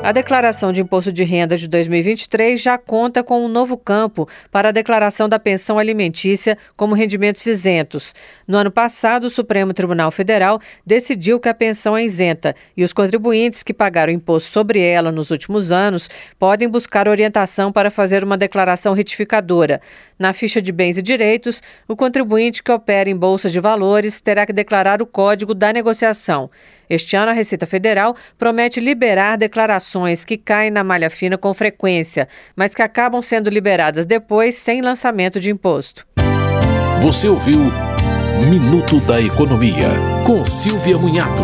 A declaração de imposto de renda de 2023 já conta com um novo campo para a declaração da pensão alimentícia como rendimentos isentos. No ano passado, o Supremo Tribunal Federal decidiu que a pensão é isenta e os contribuintes que pagaram imposto sobre ela nos últimos anos podem buscar orientação para fazer uma declaração retificadora. Na ficha de bens e direitos, o contribuinte que opera em bolsa de valores terá que declarar o código da negociação. Este ano, a Receita Federal promete liberar declarações que caem na malha fina com frequência, mas que acabam sendo liberadas depois sem lançamento de imposto. Você ouviu Minuto da Economia, com Silvia Munhato.